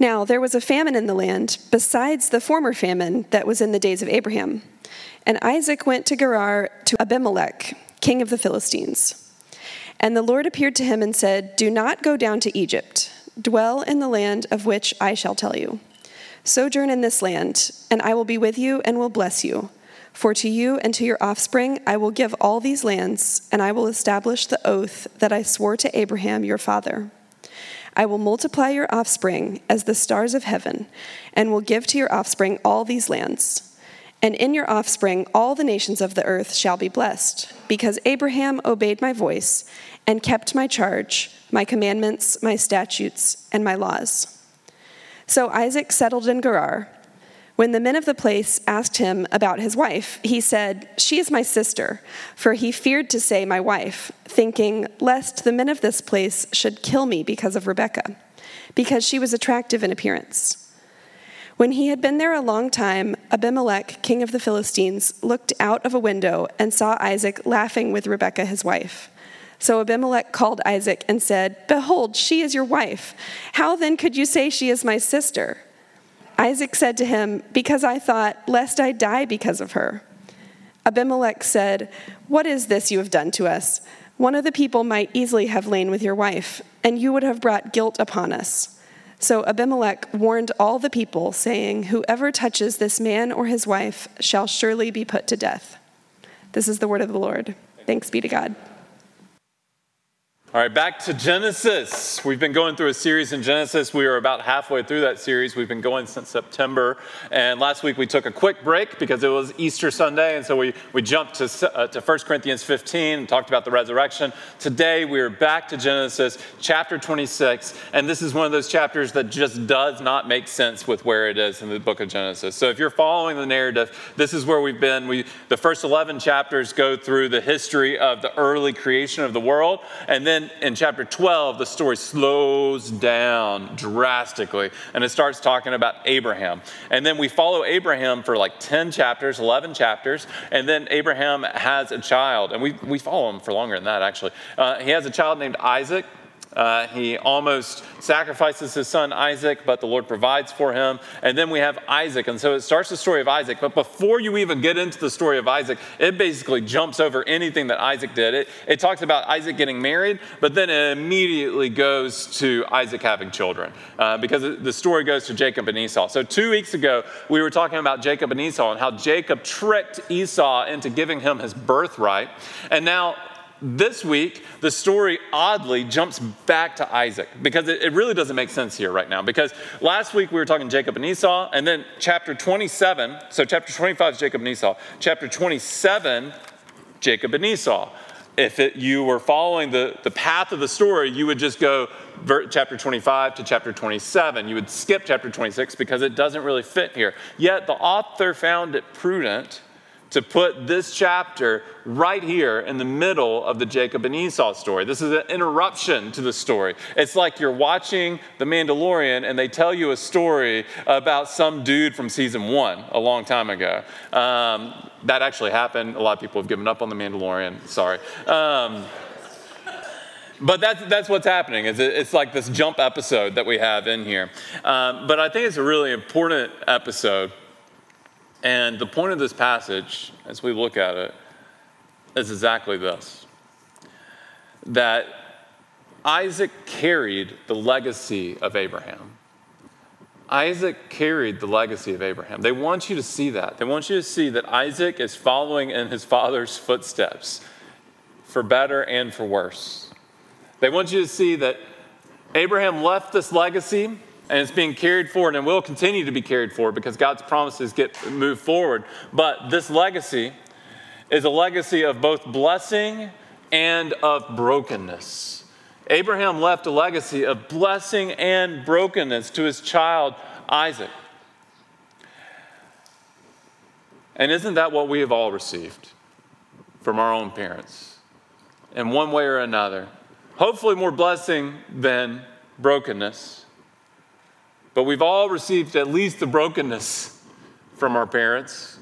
Now, there was a famine in the land, besides the former famine that was in the days of Abraham. And Isaac went to Gerar to Abimelech, king of the Philistines. And the Lord appeared to him and said, Do not go down to Egypt. Dwell in the land of which I shall tell you. Sojourn in this land, and I will be with you and will bless you. For to you and to your offspring I will give all these lands, and I will establish the oath that I swore to Abraham your father. I will multiply your offspring as the stars of heaven, and will give to your offspring all these lands. And in your offspring all the nations of the earth shall be blessed, because Abraham obeyed my voice and kept my charge, my commandments, my statutes, and my laws. So Isaac settled in Gerar. When the men of the place asked him about his wife, he said, She is my sister, for he feared to say my wife, thinking, lest the men of this place should kill me because of Rebekah, because she was attractive in appearance. When he had been there a long time, Abimelech, king of the Philistines, looked out of a window and saw Isaac laughing with Rebekah, his wife. So Abimelech called Isaac and said, Behold, she is your wife. How then could you say she is my sister? Isaac said to him, Because I thought, lest I die because of her. Abimelech said, What is this you have done to us? One of the people might easily have lain with your wife, and you would have brought guilt upon us. So Abimelech warned all the people, saying, Whoever touches this man or his wife shall surely be put to death. This is the word of the Lord. Thanks be to God. All right, back to Genesis. We've been going through a series in Genesis. We are about halfway through that series. We've been going since September. And last week we took a quick break because it was Easter Sunday. And so we, we jumped to, uh, to 1 Corinthians 15 and talked about the resurrection. Today we are back to Genesis chapter 26. And this is one of those chapters that just does not make sense with where it is in the book of Genesis. So if you're following the narrative, this is where we've been. We, the first 11 chapters go through the history of the early creation of the world. And then then in chapter 12, the story slows down drastically and it starts talking about Abraham. And then we follow Abraham for like 10 chapters, 11 chapters, and then Abraham has a child. And we, we follow him for longer than that, actually. Uh, he has a child named Isaac. Uh, he almost sacrifices his son Isaac, but the Lord provides for him. And then we have Isaac. And so it starts the story of Isaac. But before you even get into the story of Isaac, it basically jumps over anything that Isaac did. It, it talks about Isaac getting married, but then it immediately goes to Isaac having children uh, because the story goes to Jacob and Esau. So two weeks ago, we were talking about Jacob and Esau and how Jacob tricked Esau into giving him his birthright. And now this week, the story oddly jumps back to Isaac because it, it, really doesn't make sense here right now. Because last week we were talking Jacob and Esau, and then chapter 27, so chapter 25 is Jacob and Esau, chapter 27, Jacob and Esau. If it, you were following the, the path of the story, you would just go chapter 25 to chapter 27. You would skip chapter 26 because it doesn't really fit here. Yet the author found it prudent to put this chapter right here in the middle of the Jacob and Esau story. This is an interruption to the story. It's like you're watching The Mandalorian and they tell you a story about some dude from season one a long time ago. Um, that actually happened. A lot of people have given up on The Mandalorian. Sorry. Um, but that's, that's what's happening. It's, it's like this jump episode that we have in here. Um, but I think it's a really important episode and the point of this passage, as we look at it, is exactly this that Isaac carried the legacy of Abraham. Isaac carried the legacy of Abraham. They want you to see that. They want you to see that Isaac is following in his father's footsteps for better and for worse. They want you to see that Abraham left this legacy and it's being carried forward and will continue to be carried forward because God's promises get moved forward. But this legacy is a legacy of both blessing and of brokenness. Abraham left a legacy of blessing and brokenness to his child Isaac. And isn't that what we have all received from our own parents in one way or another? Hopefully, more blessing than brokenness. But we've all received at least the brokenness from our parents,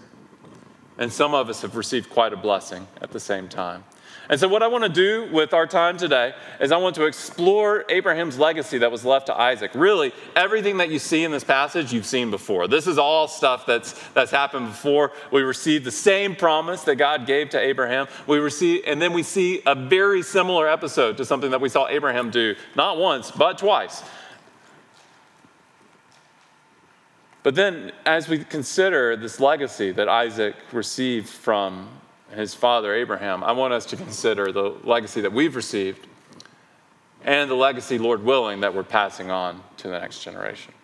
and some of us have received quite a blessing at the same time. And so, what I want to do with our time today is I want to explore Abraham's legacy that was left to Isaac. Really, everything that you see in this passage, you've seen before. This is all stuff that's, that's happened before. We receive the same promise that God gave to Abraham. We receive, and then we see a very similar episode to something that we saw Abraham do, not once, but twice. But then, as we consider this legacy that Isaac received from his father Abraham, I want us to consider the legacy that we've received and the legacy, Lord willing, that we're passing on to the next generation.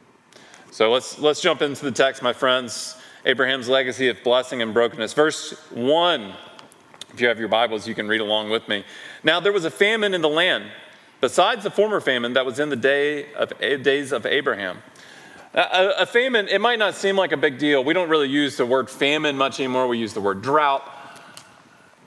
So let's, let's jump into the text, my friends. Abraham's legacy of blessing and brokenness. Verse 1, if you have your Bibles, you can read along with me. Now there was a famine in the land, besides the former famine that was in the day of, days of Abraham. A, a famine, it might not seem like a big deal. We don't really use the word famine much anymore, we use the word drought.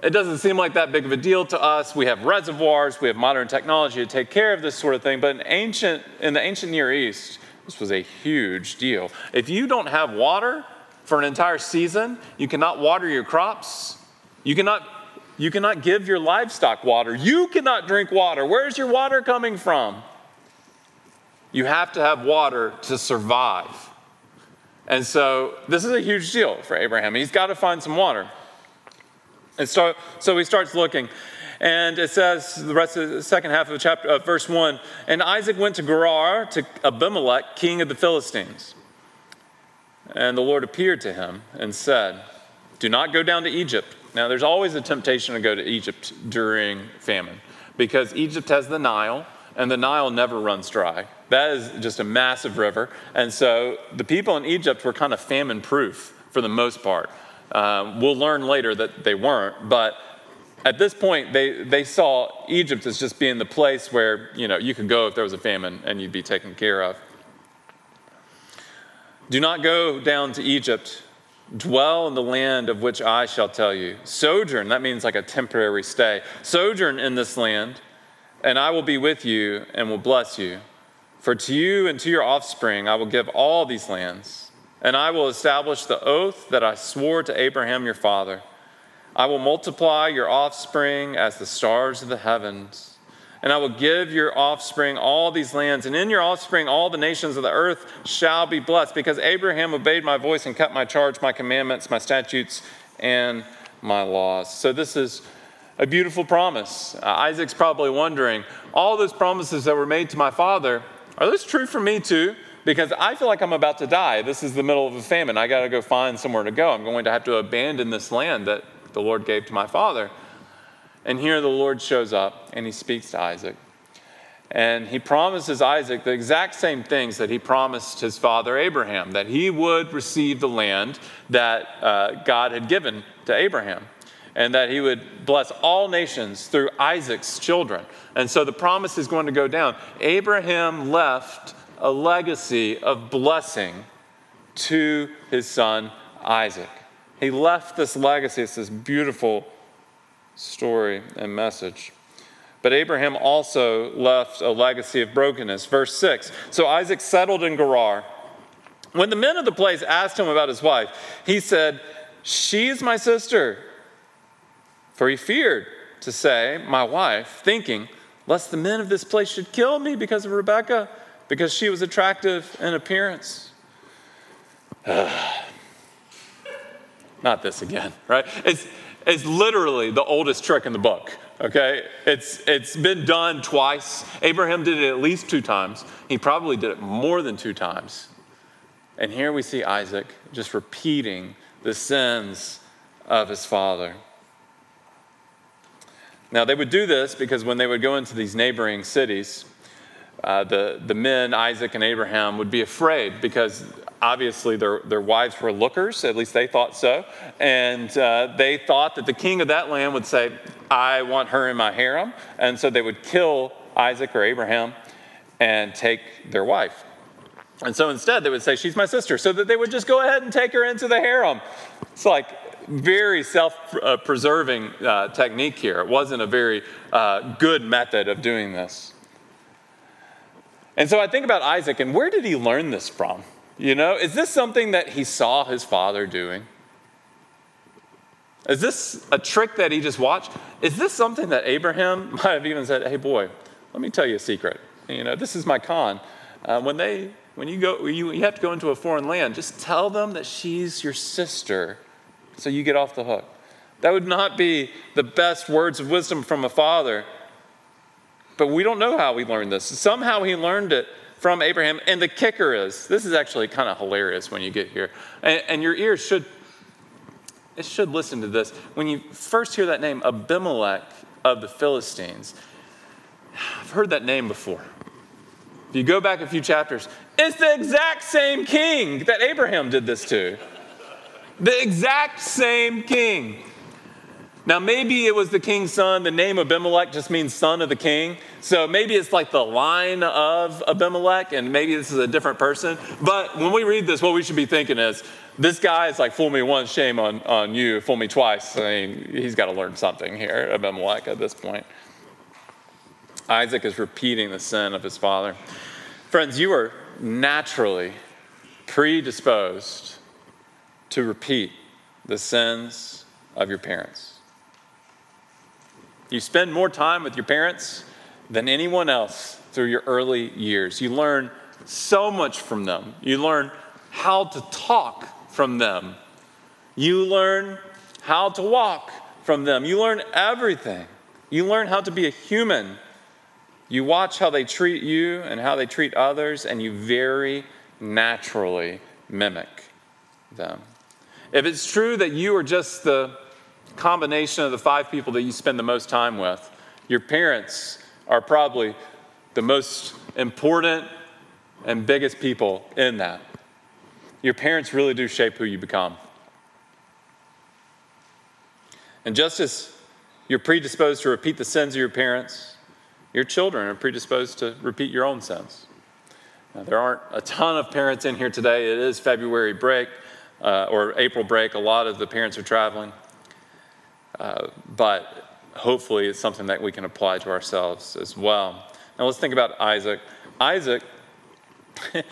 It doesn't seem like that big of a deal to us. We have reservoirs, we have modern technology to take care of this sort of thing. But in ancient in the ancient Near East, this was a huge deal. If you don't have water for an entire season, you cannot water your crops. You cannot you cannot give your livestock water. You cannot drink water. Where's your water coming from? You have to have water to survive. And so this is a huge deal for Abraham. He's got to find some water. And so, so he starts looking. And it says, the rest of the second half of chapter, uh, verse 1 And Isaac went to Gerar to Abimelech, king of the Philistines. And the Lord appeared to him and said, Do not go down to Egypt. Now, there's always a temptation to go to Egypt during famine because Egypt has the Nile, and the Nile never runs dry. That is just a massive river. And so the people in Egypt were kind of famine proof for the most part. Um, we'll learn later that they weren't, but at this point, they, they saw Egypt as just being the place where you know you could go if there was a famine and you'd be taken care of. Do not go down to Egypt. Dwell in the land of which I shall tell you. Sojourn, that means like a temporary stay. Sojourn in this land, and I will be with you and will bless you. For to you and to your offspring I will give all these lands and I will establish the oath that I swore to Abraham your father. I will multiply your offspring as the stars of the heavens. And I will give your offspring all these lands, and in your offspring all the nations of the earth shall be blessed, because Abraham obeyed my voice and kept my charge, my commandments, my statutes, and my laws. So, this is a beautiful promise. Uh, Isaac's probably wondering all those promises that were made to my father, are those true for me too? because I feel like I'm about to die. This is the middle of a famine. I got to go find somewhere to go. I'm going to have to abandon this land that the Lord gave to my father. And here the Lord shows up and he speaks to Isaac. And he promises Isaac the exact same things that he promised his father Abraham that he would receive the land that uh, God had given to Abraham and that he would bless all nations through Isaac's children. And so the promise is going to go down. Abraham left a legacy of blessing to his son Isaac. He left this legacy. It's this beautiful story and message. But Abraham also left a legacy of brokenness. Verse 6 So Isaac settled in Gerar. When the men of the place asked him about his wife, he said, She is my sister. For he feared to say, My wife, thinking, lest the men of this place should kill me because of Rebekah because she was attractive in appearance. Not this again, right? It's, it's literally the oldest trick in the book, okay? It's, it's been done twice. Abraham did it at least two times. He probably did it more than two times. And here we see Isaac just repeating the sins of his father. Now, they would do this because when they would go into these neighboring cities, uh, the, the men, Isaac and Abraham, would be afraid because obviously their, their wives were lookers, at least they thought so. And uh, they thought that the king of that land would say, I want her in my harem. And so they would kill Isaac or Abraham and take their wife. And so instead they would say, She's my sister, so that they would just go ahead and take her into the harem. It's like very self preserving uh, technique here. It wasn't a very uh, good method of doing this. And so I think about Isaac and where did he learn this from? You know, is this something that he saw his father doing? Is this a trick that he just watched? Is this something that Abraham might have even said, hey, boy, let me tell you a secret. You know, this is my con. Uh, when they, when you go, you, you have to go into a foreign land, just tell them that she's your sister so you get off the hook. That would not be the best words of wisdom from a father. But we don't know how he learned this. Somehow he learned it from Abraham. And the kicker is this is actually kind of hilarious when you get here. And, and your ears should, it should listen to this. When you first hear that name, Abimelech of the Philistines, I've heard that name before. If you go back a few chapters, it's the exact same king that Abraham did this to. The exact same king. Now, maybe it was the king's son. The name Abimelech just means son of the king. So maybe it's like the line of Abimelech, and maybe this is a different person. But when we read this, what we should be thinking is this guy is like, fool me once, shame on, on you, fool me twice. I mean, he's got to learn something here, Abimelech, at this point. Isaac is repeating the sin of his father. Friends, you are naturally predisposed to repeat the sins of your parents. You spend more time with your parents than anyone else through your early years. You learn so much from them. You learn how to talk from them. You learn how to walk from them. You learn everything. You learn how to be a human. You watch how they treat you and how they treat others, and you very naturally mimic them. If it's true that you are just the combination of the five people that you spend the most time with. Your parents are probably the most important and biggest people in that. Your parents really do shape who you become. And just as you're predisposed to repeat the sins of your parents, your children are predisposed to repeat your own sins. Now, there aren't a ton of parents in here today. It is February break uh, or April break. A lot of the parents are traveling. Uh, but hopefully it's something that we can apply to ourselves as well. Now let's think about Isaac. Isaac,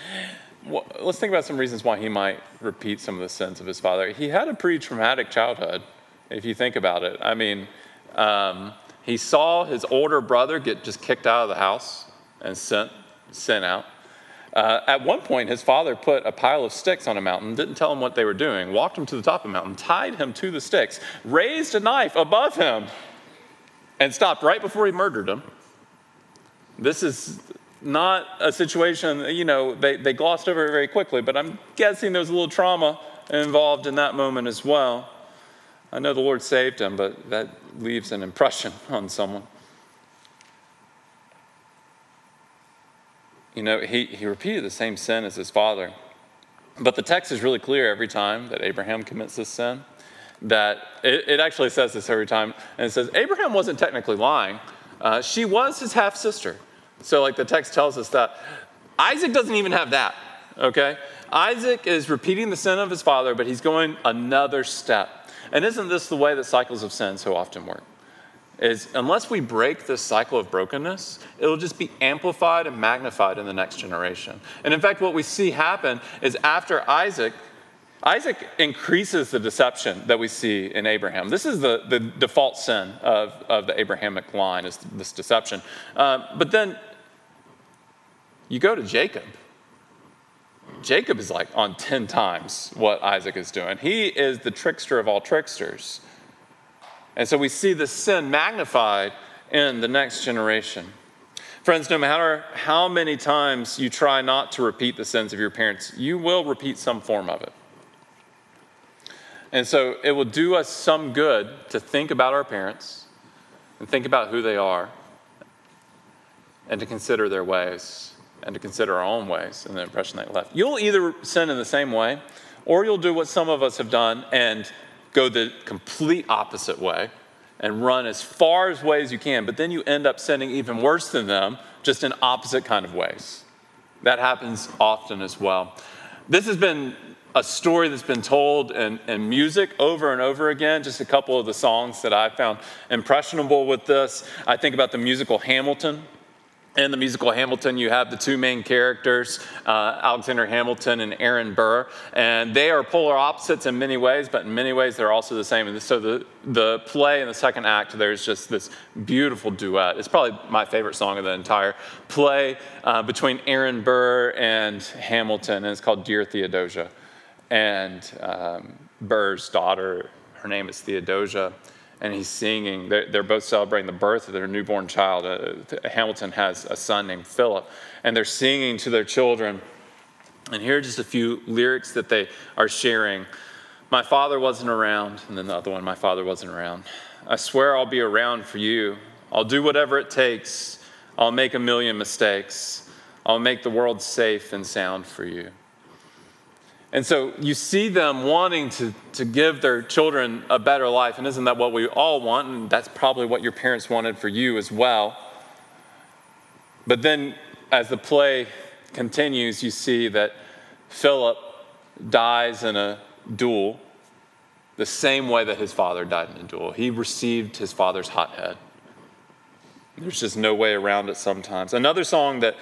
let's think about some reasons why he might repeat some of the sins of his father. He had a pretty traumatic childhood, if you think about it. I mean, um, he saw his older brother get just kicked out of the house and sent, sent out. Uh, at one point, his father put a pile of sticks on a mountain, didn't tell him what they were doing, walked him to the top of the mountain, tied him to the sticks, raised a knife above him, and stopped right before he murdered him. This is not a situation, you know, they, they glossed over it very quickly, but I'm guessing there was a little trauma involved in that moment as well. I know the Lord saved him, but that leaves an impression on someone. You know, he, he repeated the same sin as his father. But the text is really clear every time that Abraham commits this sin. That it, it actually says this every time. And it says, Abraham wasn't technically lying, uh, she was his half sister. So, like the text tells us that Isaac doesn't even have that, okay? Isaac is repeating the sin of his father, but he's going another step. And isn't this the way that cycles of sin so often work? Is unless we break this cycle of brokenness, it'll just be amplified and magnified in the next generation. And in fact, what we see happen is after Isaac, Isaac increases the deception that we see in Abraham. This is the, the default sin of, of the Abrahamic line, is this deception. Uh, but then you go to Jacob. Jacob is like on 10 times what Isaac is doing. He is the trickster of all tricksters. And so we see the sin magnified in the next generation. Friends, no matter how many times you try not to repeat the sins of your parents, you will repeat some form of it. And so it will do us some good to think about our parents and think about who they are and to consider their ways and to consider our own ways and the impression they left. You'll either sin in the same way or you'll do what some of us have done and go the complete opposite way and run as far as way as you can, but then you end up sending even worse than them, just in opposite kind of ways. That happens often as well. This has been a story that's been told in, in music over and over again. Just a couple of the songs that I found impressionable with this. I think about the musical Hamilton. In the musical Hamilton, you have the two main characters, uh, Alexander Hamilton and Aaron Burr, and they are polar opposites in many ways, but in many ways they're also the same. And so the, the play in the second act, there's just this beautiful duet. It's probably my favorite song of the entire play uh, between Aaron Burr and Hamilton, and it's called Dear Theodosia. And um, Burr's daughter, her name is Theodosia and he's singing. They're, they're, both celebrating the birth of their newborn child. Uh, Hamilton has a son named Philip, and they're singing to their children. And here are just a few lyrics that they are sharing. My father wasn't around, and then the other one, my father wasn't around. I swear I'll be around for you. I'll do whatever it takes. I'll make a million mistakes. I'll make the world safe and sound for you. And so you see them wanting to, to give their children a better life. And isn't that what we all want? And that's probably what your parents wanted for you as well. But then as the play continues, you see that Philip dies in a duel the same way that his father died in a duel. He received his father's hot head. There's just no way around it sometimes. Another song that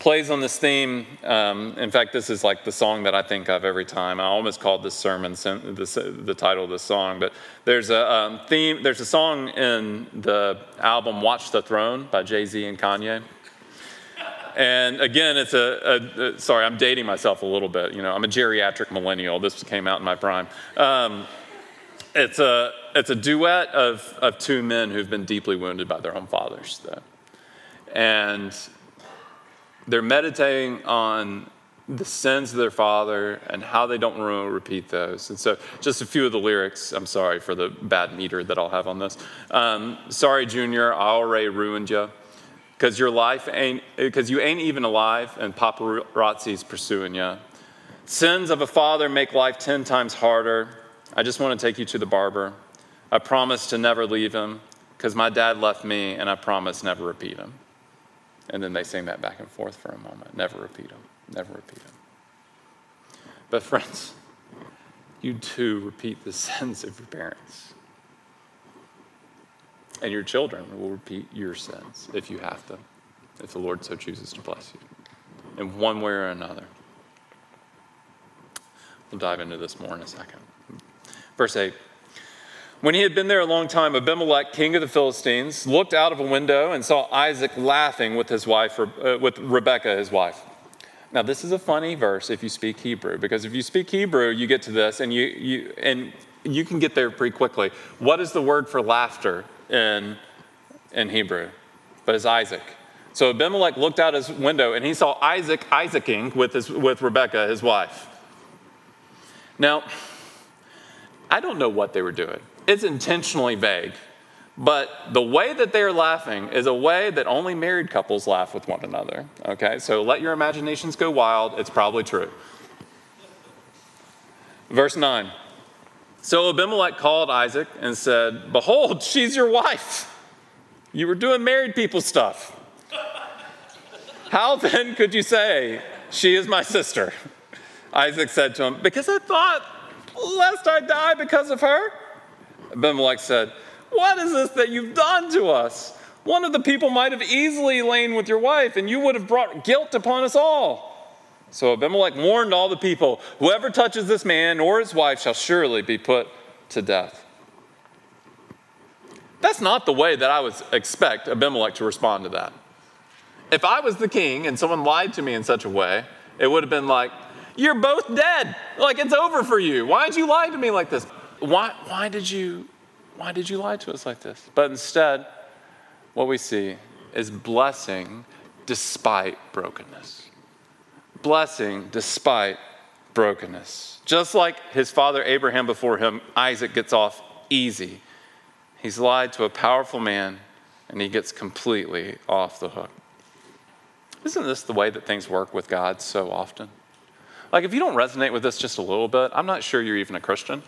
plays on this theme. Um, in fact, this is like the song that I think of every time. I almost called this sermon the, title of this song, but there's a um, theme. There's a song in the album "Watch the Throne" by Jay Z and Kanye. And again, it's a, a, a, sorry, I'm dating myself a little bit. You know, I'm a geriatric millennial. This came out in my prime. Um, it's a it's a duet of of two men who've been deeply wounded by their own fathers, though. And they're meditating on the sins of their father and how they don't want to repeat those. And so, just a few of the lyrics. I'm sorry for the bad meter that I'll have on this. Um, sorry, Junior, I already ruined you. Because your life ain't, because you ain't even alive and paparazzi's pursuing you. Sins of a father make life 10 times harder. I just want to take you to the barber. I promise to never leave him because my dad left me and I promise never repeat him. And then they sing that back and forth for a moment. Never repeat them. Never repeat them. But, friends, you too repeat the sins of your parents. And your children will repeat your sins if you have them, if the Lord so chooses to bless you, in one way or another. We'll dive into this more in a second. Verse 8 when he had been there a long time, Abimelech, king of the Philistines, looked out of a window and saw Isaac laughing with his wife, uh, with Rebekah, his wife. Now, this is a funny verse if you speak Hebrew, because if you speak Hebrew, you get to this, and you, you and you can get there pretty quickly. What is the word for laughter in, in Hebrew? But it's Isaac. So Abimelech looked out his window and he saw Isaac Isaacing with, his, with Rebekah, his wife. Now, I don't know what they were doing it's intentionally vague. But the way that they're laughing is a way that only married couples laugh with one another. Okay, so let your imaginations go wild. It's probably true. Verse 9. So Abimelech called Isaac and said, Behold, she's your wife. You were doing married people stuff. How then could you say, She is my sister? Isaac said to him, Because I thought, lest I die because of her. Abimelech said, What is this that you've done to us? One of the people might have easily lain with your wife, and you would have brought guilt upon us all. So Abimelech warned all the people Whoever touches this man or his wife shall surely be put to death. That's not the way that I would expect Abimelech to respond to that. If I was the king and someone lied to me in such a way, it would have been like, You're both dead. Like, it's over for you. Why did you lie to me like this? Why, why, did you, why did you lie to us like this? But instead, what we see is blessing despite brokenness. Blessing despite brokenness. Just like his father Abraham before him, Isaac gets off easy. He's lied to a powerful man and he gets completely off the hook. Isn't this the way that things work with God so often? Like, if you don't resonate with this just a little bit, I'm not sure you're even a Christian.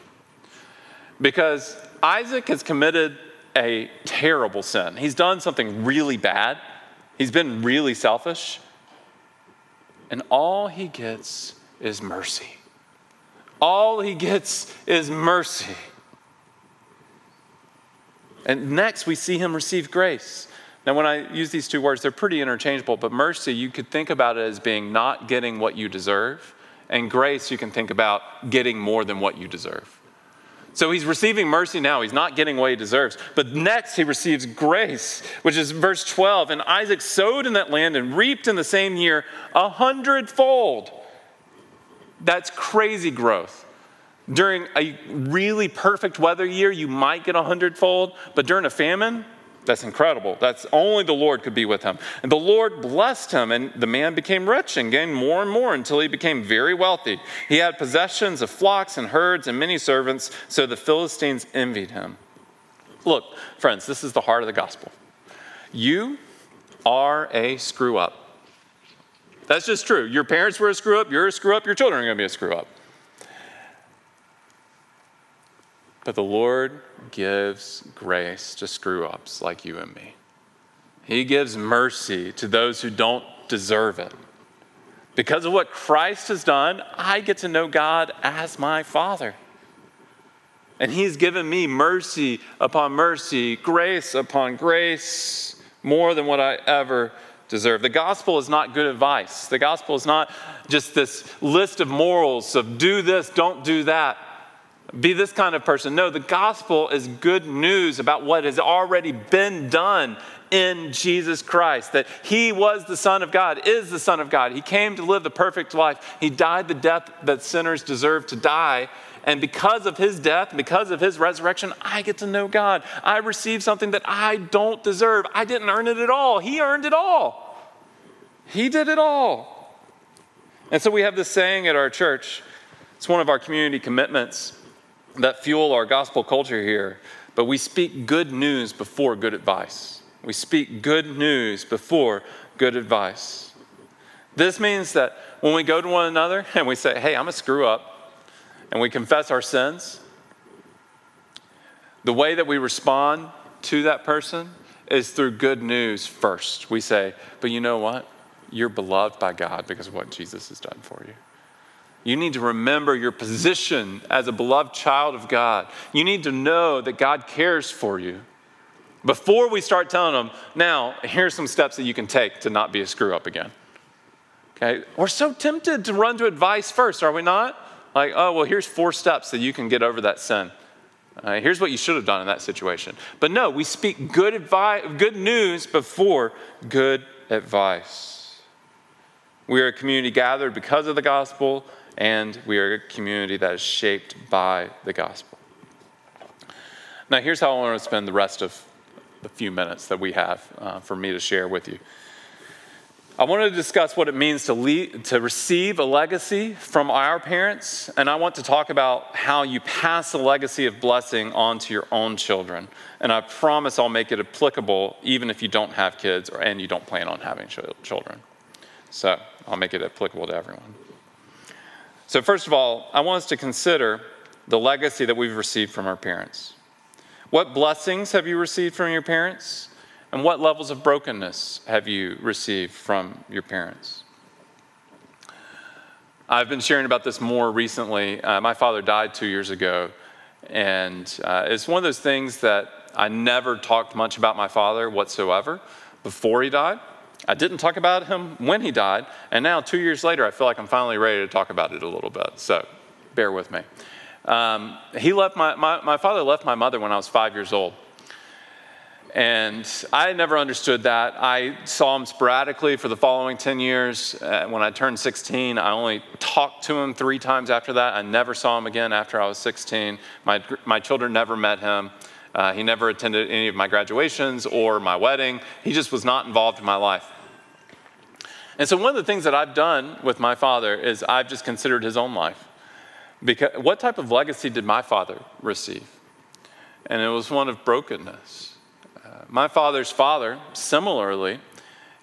Because Isaac has committed a terrible sin. He's done something really bad, he's been really selfish, and all he gets is mercy. All he gets is mercy. And next, we see him receive grace. Now, when I use these two words, they're pretty interchangeable, but mercy, you could think about it as being not getting what you deserve, and grace, you can think about getting more than what you deserve. So he's receiving mercy now. He's not getting what he deserves. But next, he receives grace, which is verse 12. And Isaac sowed in that land and reaped in the same year a hundredfold. That's crazy growth. During a really perfect weather year, you might get a hundredfold, but during a famine, that's incredible. That's only the Lord could be with him. And the Lord blessed him, and the man became rich and gained more and more until he became very wealthy. He had possessions of flocks and herds and many servants, so the Philistines envied him. Look, friends, this is the heart of the gospel. You are a screw up. That's just true. Your parents were a screw up, you're a screw up, your children are going to be a screw up. But the Lord gives grace to screw ups like you and me. He gives mercy to those who don't deserve it. Because of what Christ has done, I get to know God as my Father. And He's given me mercy upon mercy, grace upon grace, more than what I ever deserve. The gospel is not good advice. The gospel is not just this list of morals of do this, don't do that be this kind of person. No, the gospel is good news about what has already been done in Jesus Christ. That he was the Son of God, is the Son of God. He came to live the perfect life. He died the death that sinners deserve to die. And because of his death, because of his resurrection, I get to know God. I receive something that I don't deserve. I didn't earn it at all. He earned it all. He did it all. And so we have this saying at our church. It's one of our community commitments that fuel our gospel culture here, but we speak good news before good advice. We speak good news before good advice. This means that when we go to one another and we say, hey, I'm a screw up, and we confess our sins, the way that we respond to that person is through good news first. We say, but you know what? You're beloved by God because of what Jesus has done for you. You need to remember your position as a beloved child of God. You need to know that God cares for you. Before we start telling them, now, here's some steps that you can take to not be a screw up again. Okay? We're so tempted to run to advice first, are we not? Like, oh, well, here's four steps that you can get over that sin. Uh, here's what you should have done in that situation. But no, we speak good advice, good news before good advice. We are a community gathered because of the gospel and we are a community that is shaped by the gospel. Now, here's how I want to spend the rest of the few minutes that we have uh, for me to share with you. I want to discuss what it means to, lead, to receive a legacy from our parents, and I want to talk about how you pass the legacy of blessing on to your own children. And I promise I'll make it applicable even if you don't have kids or, and you don't plan on having children. So I'll make it applicable to everyone. So, first of all, I want us to consider the legacy that we've received from our parents. What blessings have you received from your parents? And what levels of brokenness have you received from your parents? I've been sharing about this more recently. Uh, my father died two years ago, and uh, it's one of those things that I never talked much about my father whatsoever before he died. I didn't talk about him when he died, and now two years later, I feel like I'm finally ready to talk about it a little bit. So bear with me. Um, he left my, my, my father left my mother when I was five years old. And I never understood that. I saw him sporadically for the following 10 years. Uh, when I turned 16, I only talked to him three times after that. I never saw him again after I was 16. My, my children never met him. Uh, he never attended any of my graduations or my wedding. He just was not involved in my life. And so, one of the things that I've done with my father is I've just considered his own life. Because what type of legacy did my father receive? And it was one of brokenness. Uh, my father's father, similarly,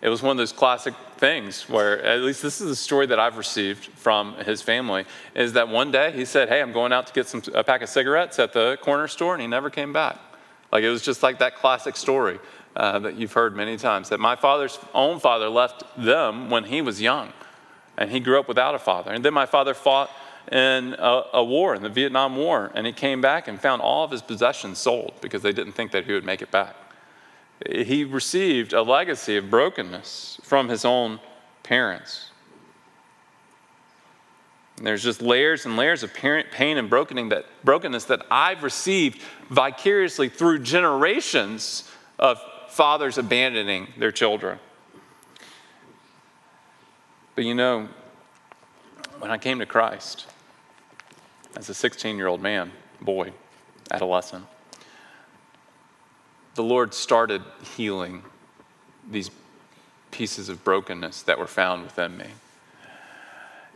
it was one of those classic things where, at least this is the story that I've received from his family, is that one day he said, Hey, I'm going out to get some, a pack of cigarettes at the corner store, and he never came back. Like it was just like that classic story uh, that you've heard many times that my father's own father left them when he was young, and he grew up without a father. And then my father fought in a, a, war, in the Vietnam War, and he came back and found all of his possessions sold because they didn't think that he would make it back. he received a legacy of brokenness from his own parents. And there's just layers and layers of pain and brokenness that I've received vicariously through generations of fathers abandoning their children. But you know, when I came to Christ as a 16 year old man, boy, adolescent, the Lord started healing these pieces of brokenness that were found within me.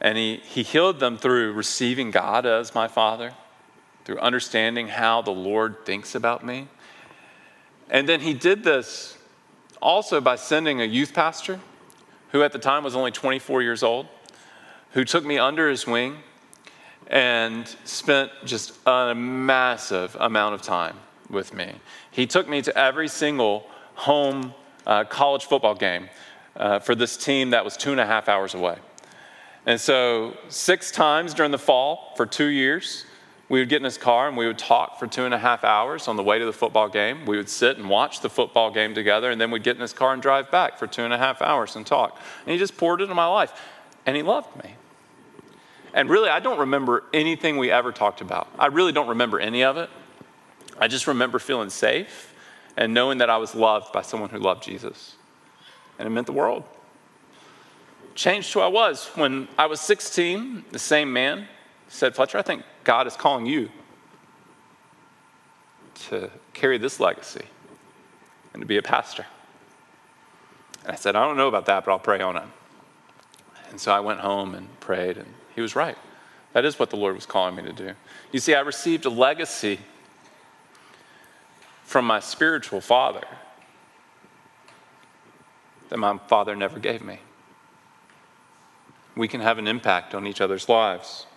And he, he healed them through receiving God as my Father, through understanding how the Lord thinks about me. And then he did this also by sending a youth pastor who at the time was only 24 years old, who took me under his wing and spent just a massive amount of time with me. He took me to every single home uh, college football game uh, for this team that was two and a half hours away. And so, six times during the fall for two years, we would get in his car and we would talk for two and a half hours on the way to the football game. We would sit and watch the football game together, and then we'd get in his car and drive back for two and a half hours and talk. And he just poured into my life, and he loved me. And really, I don't remember anything we ever talked about. I really don't remember any of it. I just remember feeling safe and knowing that I was loved by someone who loved Jesus. And it meant the world. Changed who I was. When I was 16, the same man said, Fletcher, I think God is calling you to carry this legacy and to be a pastor. And I said, I don't know about that, but I'll pray on it. And so I went home and prayed, and he was right. That is what the Lord was calling me to do. You see, I received a legacy from my spiritual father that my father never gave me. We can have an impact on each other's lives.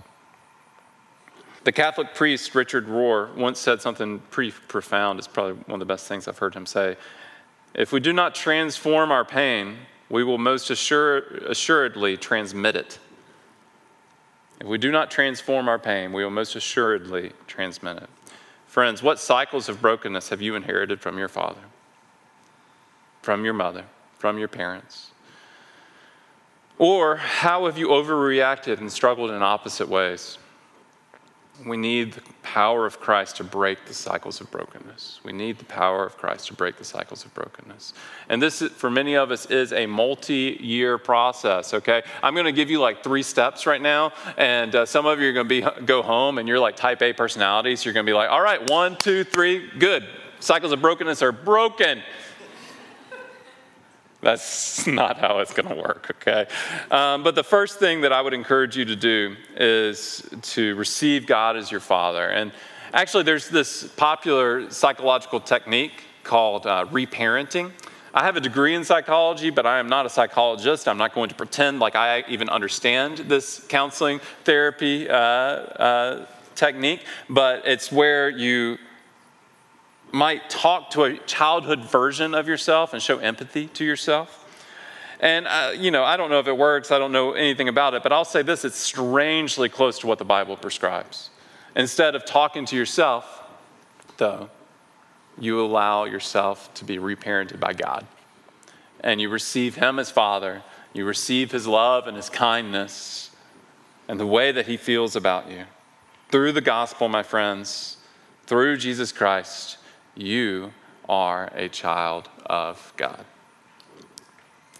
The Catholic priest Richard Rohr once said something pretty profound. It's probably one of the best things I've heard him say. If we do not transform our pain, we will most assure, assuredly transmit it. If we do not transform our pain, we will most assuredly transmit it. Friends, what cycles of brokenness have you inherited from your father, from your mother, from your parents? Or how have you overreacted and struggled in opposite ways? We need the power of Christ to break the cycles of brokenness. We need the power of Christ to break the cycles of brokenness. And this, for many of us, is a multi year process, okay? I'm gonna give you like three steps right now. And uh, some of you are gonna be, go home and you're like type A personalities. You're gonna be like, all right, one, two, three, good. Cycles of brokenness are broken. That's not how it's going to work, okay? Um, but the first thing that I would encourage you to do is to receive God as your Father. And actually, there's this popular psychological technique called uh, reparenting. I have a degree in psychology, but I am not a psychologist. I'm not going to pretend like I even understand this counseling therapy uh, uh, technique, but it's where you might talk to a childhood version of yourself and show empathy to yourself. And, uh, you know, I don't know if it works, I don't know anything about it, but I'll say this it's strangely close to what the Bible prescribes. Instead of talking to yourself, though, you allow yourself to be reparented by God. And you receive Him as Father, you receive His love and His kindness and the way that He feels about you. Through the gospel, my friends, through Jesus Christ, you are a child of God.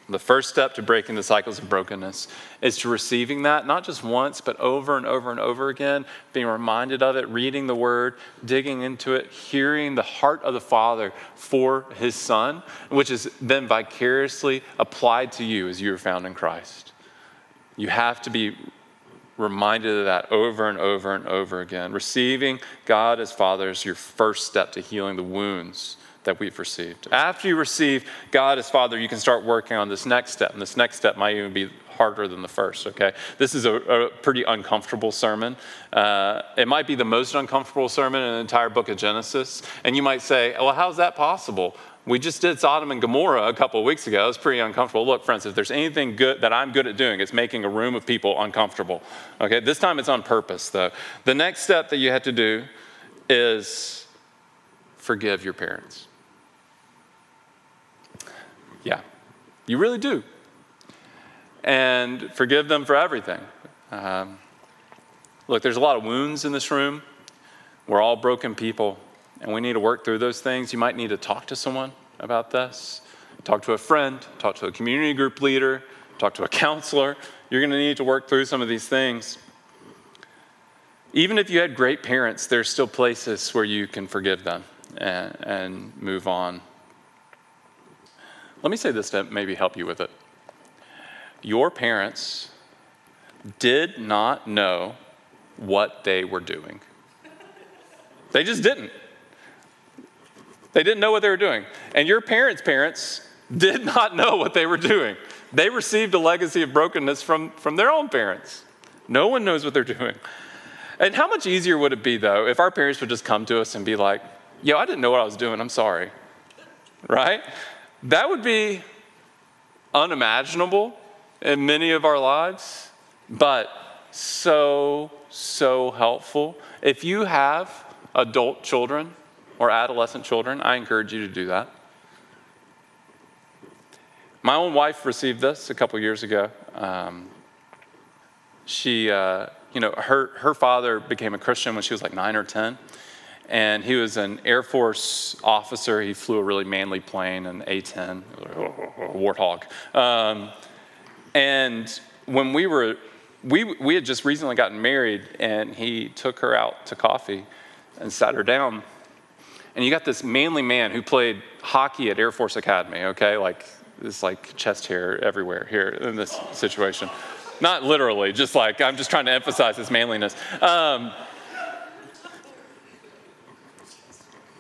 The first step to breaking the cycles of brokenness is to receiving that, not just once, but over and over and over again, being reminded of it, reading the word, digging into it, hearing the heart of the Father for his Son, which is then vicariously applied to you as you are found in Christ. You have to be reminded of that over and over and over again. Receiving God as Father is your first step to healing the wounds that we've received. After you receive God as Father, you can start working on this next step. And this next step might even be harder than the first, okay? This is a, a pretty uncomfortable sermon. Uh, it might be the most uncomfortable sermon in the entire book of Genesis. And you might say, well, how's that possible? We just did Sodom and Gomorrah a couple of weeks ago. It was pretty uncomfortable. Look, friends, if there's anything good that I'm good at doing, it's making a room of people uncomfortable. Okay, this time it's on purpose, though. The next step that you have to do is forgive your parents. Yeah, you really do. And forgive them for everything. Um, look, there's a lot of wounds in this room. We're all broken people, and we need to work through those things. You might need to talk to someone about this, talk to a friend, talk to a community group leader, talk to a counselor. You're going to need to work through some of these things. Even if you had great parents, there's still places where you can forgive them and, and move on. Let me say this to maybe help you with it. Your parents did not know what they were doing. They just didn't. They didn't know what they were doing. And your parents' parents did not know what they were doing. They received a legacy of brokenness from, from their own parents. No one knows what they're doing. And how much easier would it be, though, if our parents would just come to us and be like, yo, I didn't know what I was doing, I'm sorry. Right? That would be unimaginable in many of our lives, but so, so helpful. If you have adult children or adolescent children, I encourage you to do that. My own wife received this a couple years ago. Um, she, uh, you know, her, her father became a Christian when she was like nine or 10. And he was an Air Force officer. He flew a really manly plane, an A 10, a warthog. Um, and when we were, we, we had just recently gotten married, and he took her out to coffee and sat her down. And you got this manly man who played hockey at Air Force Academy, okay? Like, this like chest hair everywhere here in this situation. Not literally, just like I'm just trying to emphasize his manliness. Um,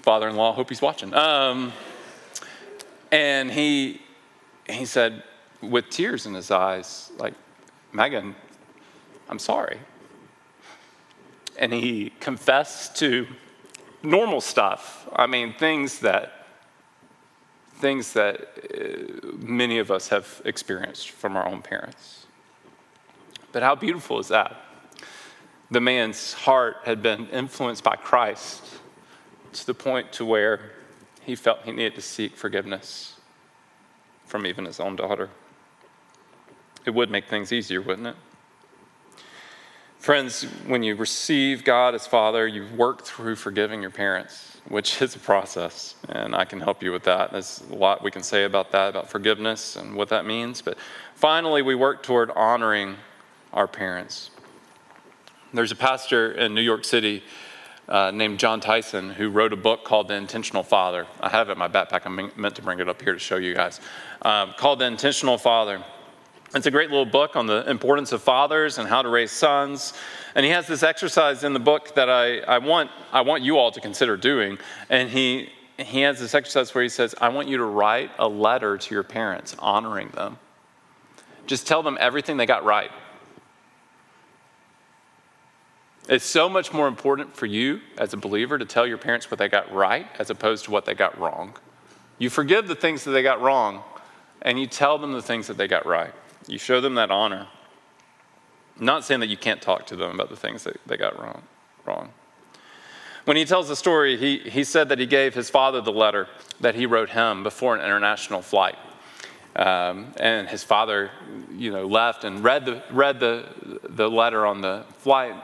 Father in law, hope he's watching. Um, and he, he said, with tears in his eyes, like, Megan, I'm sorry. And he confessed to normal stuff. I mean, things that things that uh, many of us have experienced from our own parents. But how beautiful is that? The man's heart had been influenced by Christ to the point to where he felt he needed to seek forgiveness from even his own daughter. It would make things easier, wouldn't it? Friends, when you receive God as Father, you work through forgiving your parents, which is a process, and I can help you with that. There's a lot we can say about that, about forgiveness and what that means. But finally, we work toward honoring our parents. There's a pastor in New York City uh, named John Tyson who wrote a book called The Intentional Father. I have it in my backpack. I meant to bring it up here to show you guys. Um, called The Intentional Father. It's a great little book on the importance of fathers and how to raise sons. And he has this exercise in the book that I, I, want, I want you all to consider doing. And he, he has this exercise where he says, I want you to write a letter to your parents honoring them. Just tell them everything they got right. It's so much more important for you as a believer to tell your parents what they got right as opposed to what they got wrong. You forgive the things that they got wrong, and you tell them the things that they got right. You show them that honor. I'm not saying that you can't talk to them about the things that they got wrong. wrong. When he tells the story, he, he said that he gave his father the letter that he wrote him before an international flight. Um, and his father, you know, left and read the, read the, the letter on the flight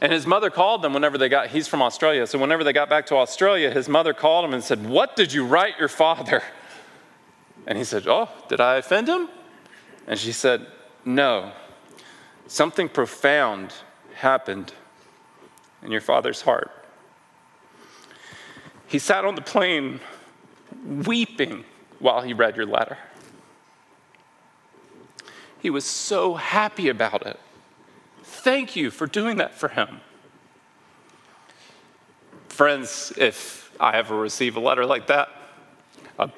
and his mother called them whenever they got, he's from Australia, so whenever they got back to Australia, his mother called him and said, What did you write your father? And he said, Oh, did I offend him? And she said, No. Something profound happened in your father's heart. He sat on the plane weeping while he read your letter. He was so happy about it. Thank you for doing that for him. Friends, if I ever receive a letter like that, I'll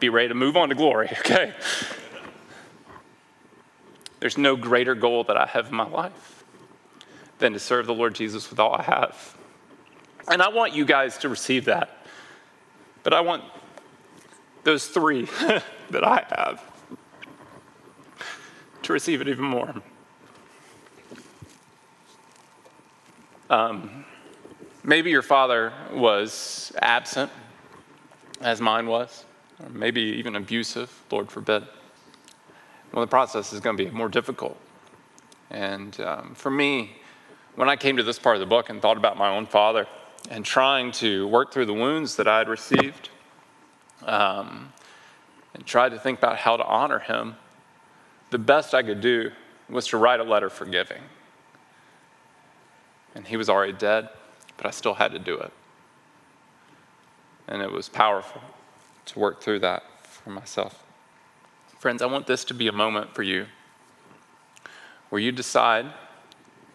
be ready to move on to glory, okay? There's no greater goal that I have in my life than to serve the Lord Jesus with all I have. And I want you guys to receive that. But I want those three that I have to receive it even more. Um, maybe your father was absent, as mine was. or maybe even abusive, Lord forbid. Well, the process is going to be more difficult. And um, for me, when I came to this part of the book and thought about my own father and trying to work through the wounds that I had received, um, and tried to think about how to honor him, the best I could do was to write a letter forgiving. And he was already dead, but I still had to do it. And it was powerful to work through that for myself. Friends, I want this to be a moment for you where you decide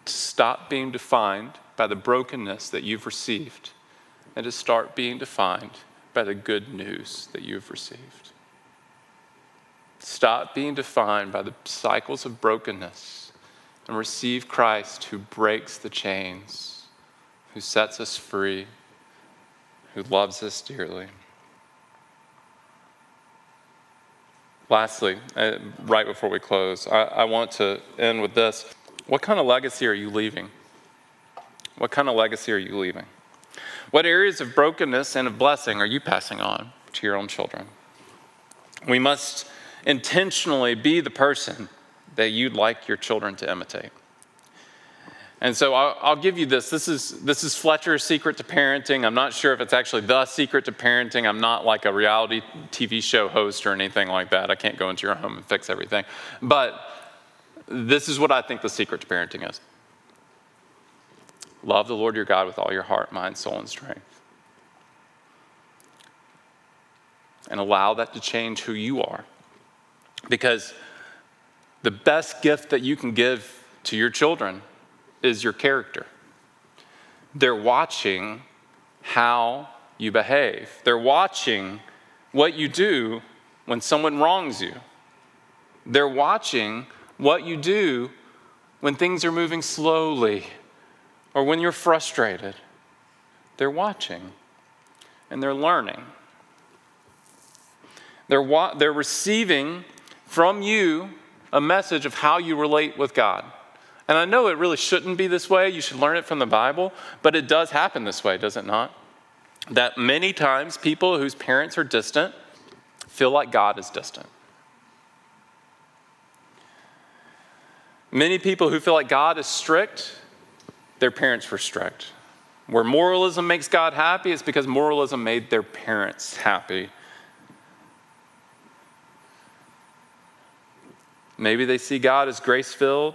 to stop being defined by the brokenness that you've received and to start being defined by the good news that you've received. Stop being defined by the cycles of brokenness and receive Christ who breaks the chains, who sets us free, who loves us dearly. Lastly, uh, right before we close, I, I want to end with this. What kind of legacy are you leaving? What kind of legacy are you leaving? What areas of brokenness and of blessing are you passing on to your own children? We must intentionally be the person that you'd like your children to imitate. And so I'll, I'll, give you this. This is, this is Fletcher's secret to parenting. I'm not sure if it's actually the secret to parenting. I'm not like a reality TV show host or anything like that. I can't go into your home and fix everything. But this is what I think the secret to parenting is love the Lord your God with all your heart, mind, soul, and strength. And allow that to change who you are. Because the best gift that you can give to your children is your character. They're watching how you behave, they're watching what you do when someone wrongs you. They're watching what you do when things are moving slowly or when you're frustrated. They're watching and they're learning. They're, wa- they're receiving from you a message of how you relate with God. And I know it really shouldn't be this way. You should learn it from the Bible, but it does happen this way, does it not? That many times people whose parents are distant feel like God is distant. Many people who feel like God is strict, their parents were strict. Where moralism makes God happy, it's because moralism made their parents happy. Maybe they see God as grace filled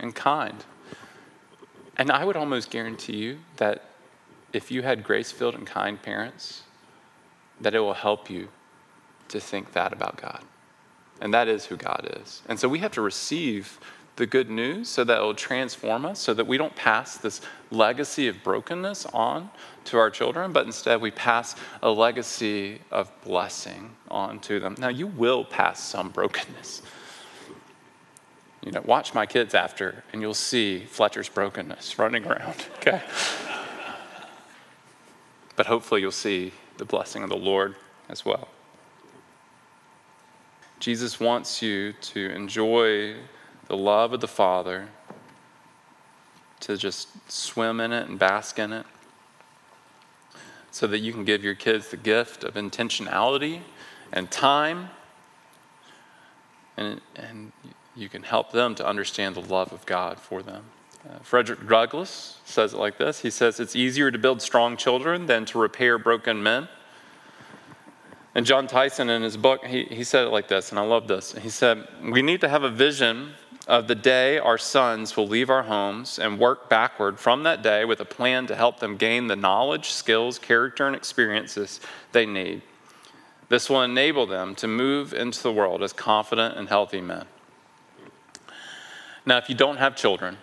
and kind. And I would almost guarantee you that if you had grace filled and kind parents, that it will help you to think that about God. And that is who God is. And so we have to receive the good news so that it will transform us, so that we don't pass this legacy of brokenness on to our children, but instead we pass a legacy of blessing on to them. Now, you will pass some brokenness. You know, watch my kids after, and you'll see Fletcher's brokenness running around, okay? but hopefully you'll see the blessing of the Lord as well. Jesus wants you to enjoy the love of the Father, to just swim in it and bask in it, so that you can give your kids the gift of intentionality and time and, and you can help them to understand the love of God for them. Uh, Frederick Douglass says it like this He says, It's easier to build strong children than to repair broken men. And John Tyson, in his book, he, he said it like this, and I love this. He said, We need to have a vision of the day our sons will leave our homes and work backward from that day with a plan to help them gain the knowledge, skills, character, and experiences they need. This will enable them to move into the world as confident and healthy men. Now, if you don't have children,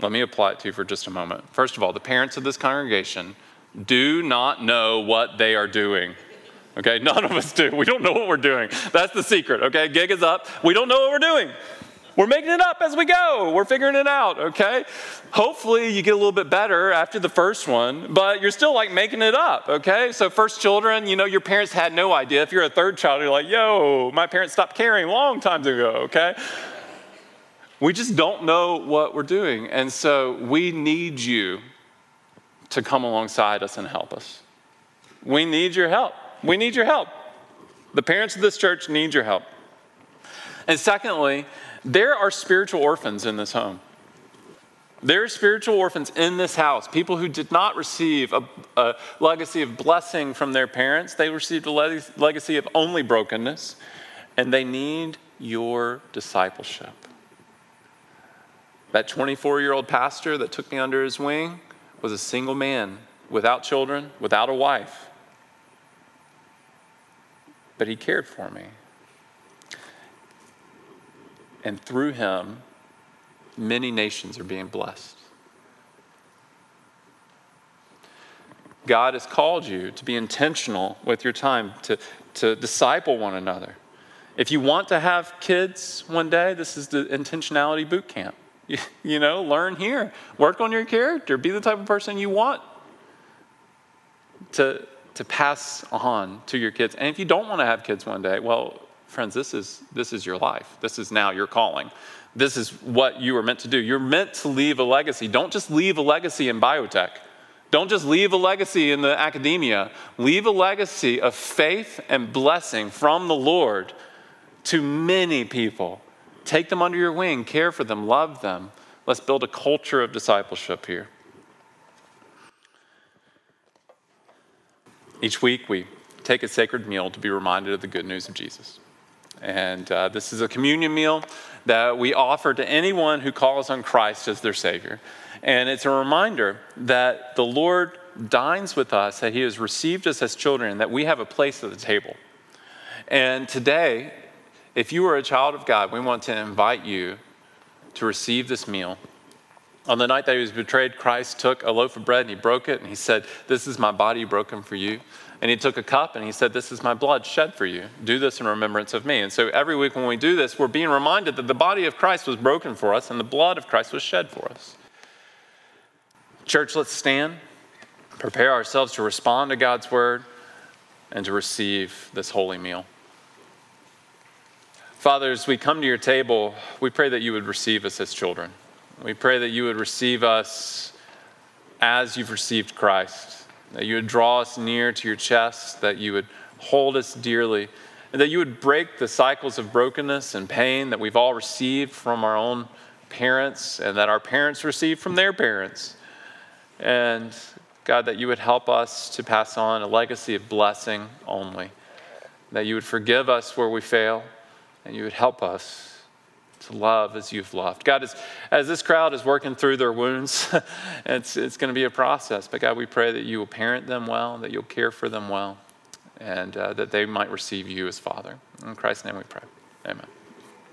let me apply it to you for just a moment. First of all, the parents of this congregation do not know what they are doing. Okay, none of us do. We don't know what we're doing. That's the secret. Okay, gig is up. We don't know what we're doing. We're making it up as we go. We're figuring it out, okay? Hopefully, you get a little bit better after the first one, but you're still like making it up, okay? So, first children, you know, your parents had no idea. If you're a third child, you're like, yo, my parents stopped caring long times ago, okay? We just don't know what we're doing. And so we need you to come alongside us and help us. We need your help. We need your help. The parents of this church need your help. And secondly, there are spiritual orphans in this home. There are spiritual orphans in this house, people who did not receive a, a legacy of blessing from their parents. They received a leg- legacy of only brokenness, and they need your discipleship. That 24 year old pastor that took me under his wing was a single man without children, without a wife. But he cared for me. And through him, many nations are being blessed. God has called you to be intentional with your time, to, to disciple one another. If you want to have kids one day, this is the intentionality boot camp. You, know, learn here, work on your character, be the type of person you want to, to pass on to your kids. And if you don't want to have kids one day, well, friends, this is, this is your life. This is now your calling. This is what you are meant to do. You're meant to leave a legacy. Don't just leave a legacy in biotech. Don't just leave a legacy in the academia. Leave a legacy of faith and blessing from the Lord to many people. Take them under your wing, care for them, love them. Let's build a culture of discipleship here. Each week, we take a sacred meal to be reminded of the good news of Jesus. And uh, this is a communion meal that we offer to anyone who calls on Christ as their Savior. And it's a reminder that the Lord dines with us, that He has received us as children, that we have a place at the table. And today, if you are a child of God, we want to invite you to receive this meal. On the night that he was betrayed, Christ took a loaf of bread and he broke it and he said, This is my body broken for you. And he took a cup and he said, This is my blood shed for you. Do this in remembrance of me. And so every week when we do this, we're being reminded that the body of Christ was broken for us and the blood of Christ was shed for us. Church, let's stand, prepare ourselves to respond to God's word and to receive this holy meal. Father, as we come to your table, we pray that you would receive us as children. We pray that you would receive us as you've received Christ, that you would draw us near to your chest, that you would hold us dearly, and that you would break the cycles of brokenness and pain that we've all received from our own parents and that our parents received from their parents. And God, that you would help us to pass on a legacy of blessing only, that you would forgive us where we fail, and you would help us to love as you've loved. God, as, as this crowd is working through their wounds, it's, it's going to be a process. But God, we pray that you will parent them well, that you'll care for them well, and uh, that they might receive you as Father. In Christ's name we pray. Amen.